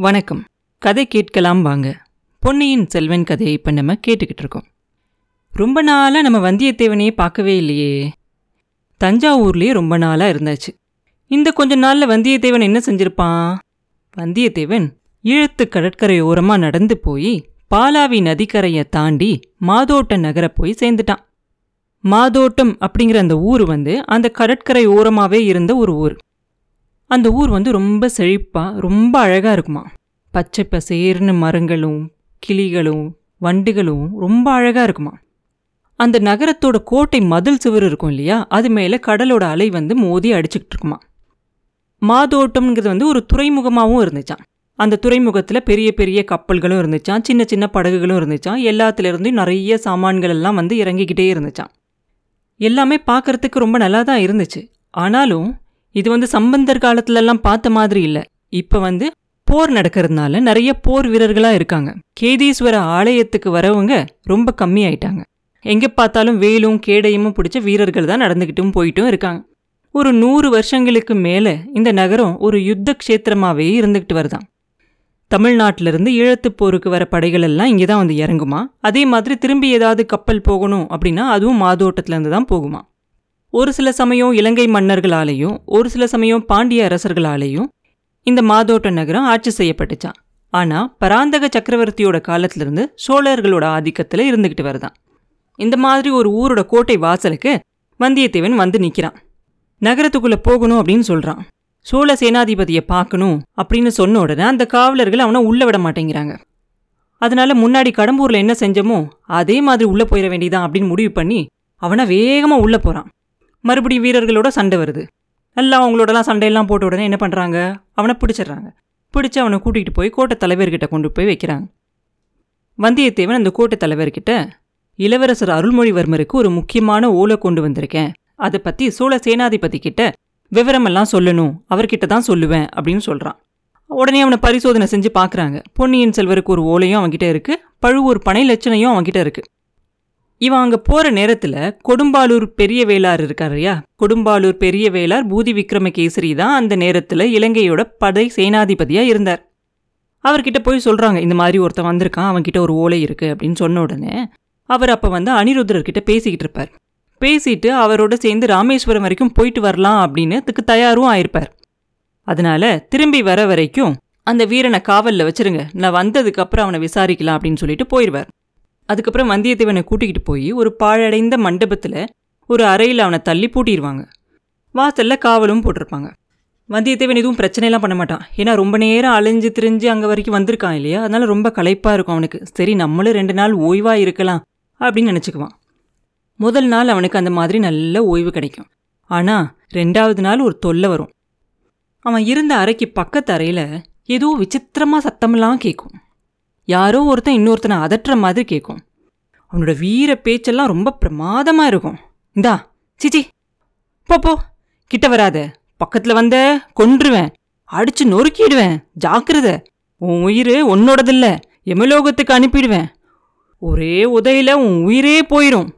வணக்கம். கதை கேட்கலாம் வாங்க. பொன்னியின் செல்வன் கதையை இப்போ நம்ம கேட்டுக்கிட்டு இருக்கோம். ரொம்ப நாளாக நம்ம வந்தியத்தேவனையே பார்க்கவே இல்லையே. தஞ்சாவூர்லேயே ரொம்ப நாளாக இருந்தாச்சு. இந்த கொஞ்ச நாளில் வந்தியத்தேவன் என்ன செஞ்சிருப்பான்? வந்தியத்தேவன் இழுத்து கடற்கரை ஓரமாக நடந்து போய் பாலாவி நதிக்கரையை தாண்டி மாதோட்ட நகர போய் சேர்ந்துட்டான். மாதோட்டம் அப்படிங்கிற அந்த ஊர் வந்து அந்த கடற்கரை ஓரமாகவே இருந்த ஒரு ஊர். அந்த ஊர் வந்து ரொம்ப செழிப்பாக ரொம்ப அழகாக இருக்குமா. பச்சை பசேர்னு மரங்களும் கிளிகளும் வண்டுகளும் ரொம்ப அழகாக இருக்குமா. அந்த நகரத்தோட கோட்டை மதில் சுவர் இருக்கும் இல்லையா அது மேலே கடலோட அலை வந்து மோதி அடிச்சுக்கிட்டு இருக்குமா. மாதோட்டம்ங்கிறது வந்து ஒரு துறைமுகமாகவும் இருந்துச்சான் அந்த துறைமுகத்தில் பெரிய பெரிய கப்பல்களும் இருந்துச்சான் சின்ன சின்ன படகுகளும் இருந்துச்சான் எல்லாத்துலேருந்தும் நிறைய சாமான்கள் எல்லாம் வந்து இறங்கிக்கிட்டே இருந்துச்சாம். எல்லாமே பார்க்கறதுக்கு ரொம்ப நல்லா தான் இருந்துச்சு. ஆனாலும் இது வந்து சம்பந்தர் காலத்துலலாம் பார்த்த மாதிரி இல்லை. இப்போ வந்து போர் நடக்கிறதுனால நிறைய போர் வீரர்களாக இருக்காங்க. கேதீஸ்வர ஆலயத்துக்கு வரவங்க ரொம்ப கம்மியாயிட்டாங்க. எங்கே பார்த்தாலும் வேலும் கேடையுமும் பிடிச்ச வீரர்கள் தான் நடந்துக்கிட்டும் போயிட்டும் இருக்காங்க. ஒரு நூறு வருஷங்களுக்கு மேலே இந்த நகரம் ஒரு யுத்த க்ஷேத்திரமாகவே இருந்துக்கிட்டு வருதாம். தமிழ்நாட்டிலிருந்து ஈழத்து போருக்கு வர படைகள் எல்லாம் இங்கே தான் வந்து இறங்குமா? அதே மாதிரி திரும்பி ஏதாவது கப்பல் போகணும் அப்படின்னா அதுவும் மாதோட்டத்துலேருந்து தான் போகுமா? ஒரு சில சமயம் இலங்கை மன்னர்களாலேயும் ஒரு சில சமயம் பாண்டிய அரசர்களாலேயும் இந்த மாதோட்ட நகரம் ஆட்சி செய்யப்பட்டுச்சான் ஆனால் பராந்தக சக்கரவர்த்தியோட காலத்திலிருந்து சோழர்களோட ஆதிக்கத்தில் இருந்துக்கிட்டு வருதான் இந்த மாதிரி ஒரு ஊரோட கோட்டை வாசலுக்கு வந்தியத்தேவன் வந்து நிற்கிறான் நகரத்துக்குள்ளே போகணும் அப்படின்னு சொல்கிறான் சோழ சேனாதிபதியை பார்க்கணும் அப்படின்னு சொன்ன உடனே அந்த காவலர்கள் அவனை உள்ளே விட மாட்டேங்கிறாங்க. அதனால முன்னாடி கடம்பூரில் என்ன செஞ்சோமோ அதே மாதிரி உள்ளே போயிட வேண்டியதான் அப்படின்னு முடிவு பண்ணி அவனை வேகமாக உள்ளே போகிறான் மறுபடியும் வீரர்களோட சண்டை வருது. எல்லாம் அவங்களோடலாம் சண்டையெல்லாம் போட்ட உடனே என்ன பண்ணுறாங்க அவனை பிடிச்சிடுறாங்க. பிடிச்சி அவனை கூட்டிகிட்டு போய் கோட்டை தலைவர்கிட்ட கொண்டு போய் வைக்கிறாங்க. வந்தியத்தேவன் அந்த கோட்டை தலைவர்கிட்ட இளவரசர் அருள்மொழிவர்மருக்கு ஒரு முக்கியமான ஓலை கொண்டு வந்திருக்கேன். அதை பற்றி சோழ சேனாதிபதி கிட்ட விவரமெல்லாம் சொல்லணும். அவர்கிட்ட தான் சொல்லுவேன் அப்படின்னு சொல்கிறான் உடனே அவனை பரிசோதனை செஞ்சு பார்க்குறாங்க பொன்னியின் செல்வருக்கு ஒரு ஓலையும் அவன்கிட்ட இருக்குது பழுவூர் பனை லட்சணையும் அவன்கிட்ட இருக்குது இவன் அங்கே போகிற நேரத்தில் கொடும்பாலூர் பெரிய வேளார் இருக்கார் இல்லையா கொடும்பாலூர் பெரிய வேளார் பூதி விக்ரமகேசரி தான் அந்த நேரத்தில் இலங்கையோட படை சேனாதிபதியாக இருந்தார். அவர்கிட்ட போய் சொல்கிறாங்க இந்த மாதிரி ஒருத்தன் வந்திருக்கான் அவன்கிட்ட ஒரு ஓலை இருக்குது அப்படின்னு சொன்ன உடனே அவர் அப்போ வந்து அனிருத்ரர்கிட்ட பேசிக்கிட்டு இருப்பார். பேசிட்டு அவரோட சேர்ந்து ராமேஸ்வரம் வரைக்கும் போயிட்டு வரலாம் அப்படின்னு அதுக்கு தயாரும் ஆயிருப்பார். அதனால திரும்பி வர வரைக்கும் அந்த வீரனை காவலில் வச்சிருங்க நான் வந்ததுக்கப்புறம் அவனை விசாரிக்கலாம் அப்படின்னு சொல்லிட்டு போயிடுவார் அதுக்கப்புறம் வந்தியத்தேவனை கூட்டிகிட்டு போய் ஒரு பாழடைந்த மண்டபத்தில் ஒரு அறையில் அவனை தள்ளி பூட்டிடுவாங்க வாசலில் காவலும் போட்டிருப்பாங்க. வந்தியத்தேவன் எதுவும் பிரச்சனையெல்லாம் பண்ண மாட்டான். ஏன்னா ரொம்ப நேரம் அலைஞ்சு திரிஞ்சு அங்கே வரைக்கும் வந்திருக்கான் இல்லையா? அதனால் ரொம்ப களைப்பாக இருக்கும் அவனுக்கு. சரி நம்மளும் ரெண்டு நாள் ஓய்வாக இருக்கலாம் அப்படின்னு நினச்சிக்குவான். முதல் நாள் அவனுக்கு அந்த மாதிரி நல்ல ஓய்வு கிடைக்கும். ஆனால் ரெண்டாவது நாள் ஒரு தொல்லை வரும். அவன் இருந்த அறைக்கு பக்கத்து அறையில் ஏதோ விசித்திரமாக சத்தமெல்லாம் கேட்கும் யாரோ ஒருத்தன் இன்னொருத்தனை அதட்டுற மாதிரி கேட்கும் அவனோட வீர பேச்செல்லாம் ரொம்ப பிரமாதமாக இருக்கும். இந்தா சிச்சி. போ போ. கிட்ட வராத. பக்கத்தில் வந்த கொன்றுவேன். அடிச்சு நொறுக்கிடுவேன். ஜாக்கிரத. உன் உயிர் உன்னோடதில்ல. எமலோகத்துக்கு அனுப்பிடுவேன். ஒரே உதையில் உன் உயிரே போயிடும்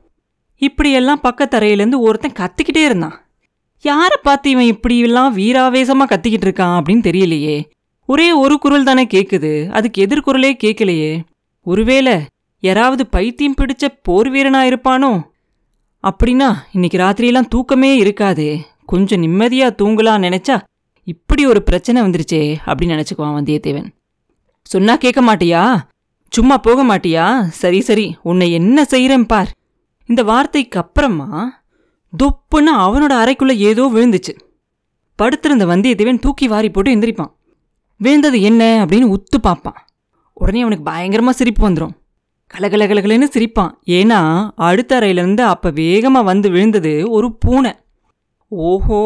இப்படியெல்லாம் பக்கத்தரையிலேருந்து ஒருத்தன் கத்திக்கிட்டே இருந்தான். யாரை பார்த்து இவன் இப்படியெல்லாம் வீராவேசமாக கத்திக்கிட்டு இருக்கான் அப்படின்னு தெரியலையே. ஒரே ஒரு குரல் தானே கேட்குது அதுக்கு எதிர்குரலே கேட்கலையே ஒருவேளை யாராவது பைத்தியம் பிடிச்ச போர் வீரனா இருப்பானோ? அப்படின்னா இன்னைக்கு ராத்திரியெல்லாம் தூக்கமே இருக்காதே. கொஞ்சம் நிம்மதியா தூங்கலாம் நினைச்சா இப்படி ஒரு பிரச்சனை வந்துருச்சே அப்படின்னு நினச்சிக்குவான் வந்தியத்தேவன். சொன்னா கேட்க மாட்டியா? சும்மா போக மாட்டியா? சரி சரி உன்னை என்ன செய்கிறேன் பார். இந்த வார்த்தைக்கு அப்புறமா தொப்புன்னு அவனோட அறைக்குள்ள ஏதோ விழுந்துச்சு. படுத்திருந்த வந்தியத்தேவன் தூக்கி வாரி போட்டு எந்திரிப்பான். விழுந்தது என்ன அப்படின்னு உத்து பார்ப்பான். உடனே அவனுக்கு பயங்கரமாக சிரிப்பு வந்துடும் கலகலகலகலன்னு சிரிப்பான். ஏன்னா அடுத்த அறையிலேருந்து அப்போ வேகமாக வந்து விழுந்தது ஒரு பூனை. ஓஹோ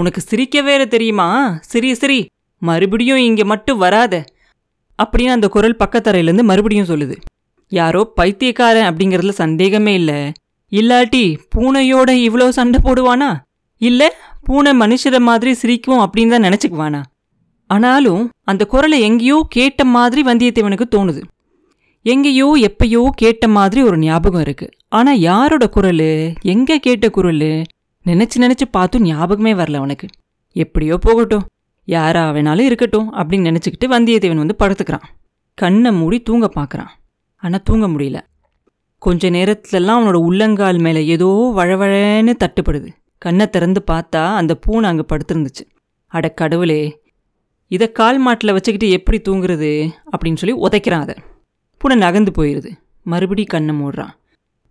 உனக்கு சிரிக்க வேற தெரியுமா? சரி சரி மறுபடியும் இங்கே மட்டும் வராத. அப்படின்னு அந்த குரல் பக்கத்தரையிலேருந்து மறுபடியும் சொல்லுது. யாரோ பைத்தியக்காரன் அப்படிங்கிறதுல சந்தேகமே இல்லை. இல்லாட்டி பூனையோட இவ்வளோ சண்டை போடுவானா? இல்லை பூனை மனுஷரை மாதிரி சிரிக்கும் அப்படின்னு தான் நினச்சிக்குவானா? ஆனாலும் அந்த குரலை எங்கேயோ கேட்ட மாதிரி வந்தியத்தேவனுக்கு தோணுது. எங்கேயோ எப்பயோ கேட்ட மாதிரி ஒரு ஞாபகம் இருக்கு. ஆனா யாரோட குரல்? எங்க கேட்ட குரல்? நினைச்சு நினைச்சு பார்த்தும் ஞாபகமே வரல அவனுக்கு. எப்படியோ போகட்டும். யாரா வேணாலும் இருக்கட்டும் அப்படின்னு நினச்சிக்கிட்டு வந்தியத்தேவன் வந்து படுத்துக்கிறான். கண்ணை மூடி தூங்க பார்க்குறான். ஆனால் தூங்க முடியல. கொஞ்ச நேரத்துலலாம் அவனோட உள்ளங்கால் மேலே ஏதோ வழவழன்னு தட்டுப்படுது. கண்ணை திறந்து பார்த்தா அந்த பூனை அங்கே படுத்திருந்துச்சு. அட கடவுளே இதை கால் மாட்டில் வச்சுக்கிட்டு எப்படி தூங்குறது? அப்படின்னு சொல்லி உதைக்கிறான் அதை. பூனை நகர்ந்து போயிடுது மறுபடி கண்ணை மூடுறான்.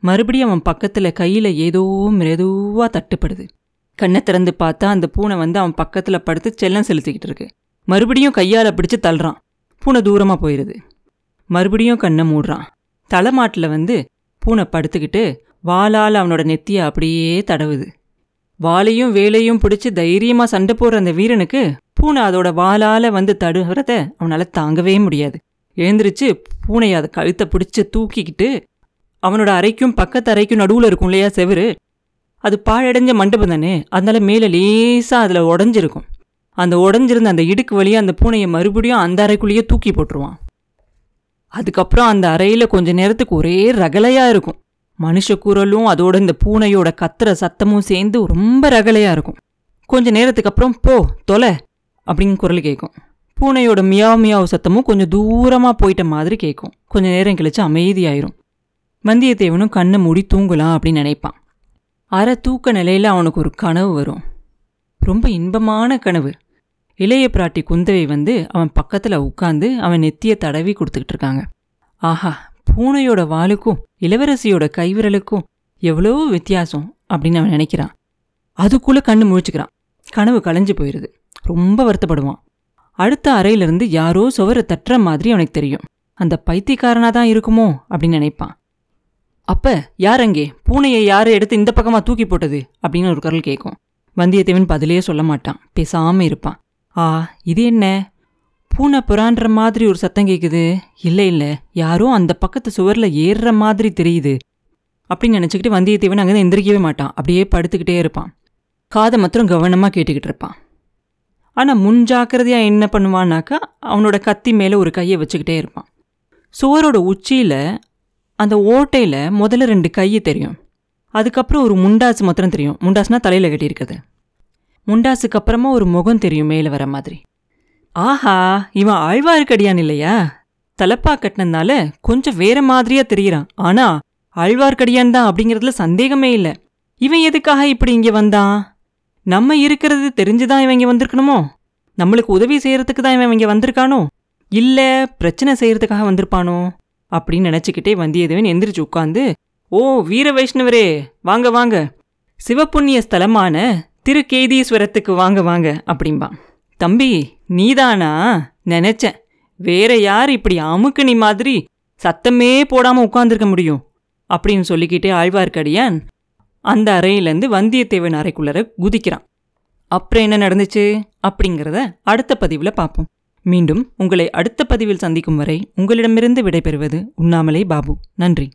மறுபடியும் அவன் பக்கத்தில் கையில் ஏதோ மெதுவாக தட்டுப்படுது. கண்ணை திறந்து பார்த்தா அந்த பூனை வந்து அவன் பக்கத்தில் படுத்து செல்லம் செலுத்திக்கிட்டு இருக்கு. மறுபடியும் கையால் பிடிச்சு தள்ளுறான். பூனை தூரமாக போயிடுது மறுபடியும் கண்ணை மூடுறான். தலைமாட்டில் வந்து பூனை படுத்துக்கிட்டு வாளால் அவனோட நெத்தியை அப்படியே தடவுது. வாளையும் வேலையும் பிடிச்சி தைரியமாக சண்டை போடுற அந்த வீரனுக்கு பூனை அதோட வாளால வந்து தடுகிறத அவனால் தாங்கவே முடியாது. எழுந்திரிச்சு பூனையை அதை கழுத்தை பிடிச்சி தூக்கிக்கிட்டு அவனோட அறைக்கும் பக்கத்து அறைக்கும் நடுவில் இருக்கும் இல்லையா செவுரு? அது பாழடைஞ்ச மண்டபம் தானே? அதனால மேலே லேசாக அதில் உடஞ்சிருக்கும். அந்த உடஞ்சிருந்த அந்த இடுக்கு வழியாக அந்த பூனையை மறுபடியும் அந்த அறைக்குள்ளேயே தூக்கி போட்டுருவான். அதுக்கப்புறம் அந்த அறையில் கொஞ்ச நேரத்துக்கு ஒரே ரகலையாக இருக்கும். மனுஷ குரலும் அதோட இந்த பூனையோட கத்துற சத்தமும் சேர்ந்து ரொம்ப ரகலையாக இருக்கும். கொஞ்ச நேரத்துக்கு அப்புறம் போ தொலை அப்படின்னு குரல் கேட்கும் பூனையோட மியாவ் மியாவ் சத்தமும் கொஞ்சம் தூரமாக போயிட்ட மாதிரி கேட்கும் கொஞ்ச நேரம் கழிச்சு அமைதியாயிரும். வந்தியத்தேவனும் கண்ணை மூடி தூங்கலாம் அப்படின்னு நினைப்பான். அரை தூக்க நிலையில் அவனுக்கு ஒரு கனவு வரும். ரொம்ப இன்பமான கனவு. இளைய பிராட்டி குந்தவை வந்து அவன் பக்கத்தில் உட்காந்து அவன் நெத்தியை தடவி கொடுத்துக்கிட்டு இருக்காங்க. ஆஹா பூனையோட வாளுக்கும் இளவரசியோட கைவிரலுக்கும் எவ்வளோ வித்தியாசம் அப்படின்னு அவன் நினைக்கிறான். அதுக்குள்ளே கண்ணு முழிச்சுக்கிறான். கனவு களைஞ்சு போயிடுது ரொம்ப வருத்தப்படுவான். அடுத்த அறையிலிருந்து யாரோ சுவரை தட்டுற மாதிரி அவனுக்கு தெரியும். அந்த பைத்தியக்காரனாக தான் இருக்குமோ அப்படின்னு நினைப்பான். அப்ப யார் அங்கே? பூனையை யார் எடுத்து இந்த பக்கமாக தூக்கி போட்டது? அப்படின்னு ஒரு குரல் கேட்கும். வந்தியத்தேவன் பதிலே சொல்ல மாட்டான். பேசாமல் இருப்பான். ஆ இது என்ன? பூனை புறான்ற மாதிரி ஒரு சத்தம் கேட்குது இல்லை இல்லை. யாரோ அந்த பக்கத்து சுவரில் ஏறுற மாதிரி தெரியுது. அப்படின்னு நினச்சிக்கிட்டு வந்தியத்தேவன் அங்கே எந்திரிக்கவே மாட்டான். அப்படியே படுத்துக்கிட்டே இருப்பான். காதை மாத்திரம் கவனமாக கேட்டுக்கிட்டு இருப்பான். ஆனால் முன்ஜாக்கிரதையாக என்ன பண்ணுவான்னாக்கா அவனோட கத்தி மேலே ஒரு கையை வச்சுக்கிட்டே இருப்பான். சுவரோட உச்சியில் அந்த ஓட்டையில் முதல்ல ரெண்டு கையை தெரியும். அதுக்கப்புறம் ஒரு முண்டாசு மாத்திரம் தெரியும். முண்டாசுனா தலையில் கட்டியிருக்குது முண்டாசுக்கு அப்புறமா ஒரு முகம் தெரியும் மேலே வர மாதிரி. ஆஹா இவன் ஆழ்வார்க்கடியான் இல்லையா? தலப்பா கட்டினதுனால கொஞ்சம் வேற மாதிரியா தெரியறான். ஆனா ஆழ்வார்க்கடியான் தான் அப்படிங்கிறதுல சந்தேகமே இல்லை. இவன் எதுக்காக இப்படி இங்க வந்தான்? நம்ம இருக்கிறது தெரிஞ்சுதான் இவன் இங்கே வந்திருக்கணுமோ? நம்மளுக்கு உதவி செய்யறதுக்கு தான் இவன் இங்க வந்திருக்கானோ? இல்ல பிரச்சனை செய்யறதுக்காக வந்திருப்பானோ? அப்படின்னு நினச்சிக்கிட்டே வந்தியத்தேவன் எந்திரிச்சு உட்காந்து ஓ வீர வைஷ்ணவரே வாங்க வாங்க. சிவப்புண்ணிய ஸ்தலமான திருக்கேதீஸ்வரத்துக்கு வாங்க வாங்க அப்படிம்பான் தம்பி நீதானா? நினைச்சேன். வேற யார் இப்படி அமுக்குனி மாதிரி சத்தமே போடாம உட்காந்துருக்க முடியும்? அப்படின்னு சொல்லிக்கிட்டே ஆழ்வார்க்கடியான் அந்த அறையிலேருந்து வந்தியத்தேவன் அறைக்குள்ளர குதிக்கிறான். அப்புறம் என்ன நடந்துச்சு? அப்படிங்கிறத அடுத்த பதிவில் பார்ப்போம். மீண்டும் உங்களை அடுத்த பதிவில் சந்திக்கும் வரை உங்களிடமிருந்து விடைபெறுவது உண்ணாமலே பாபு. நன்றி.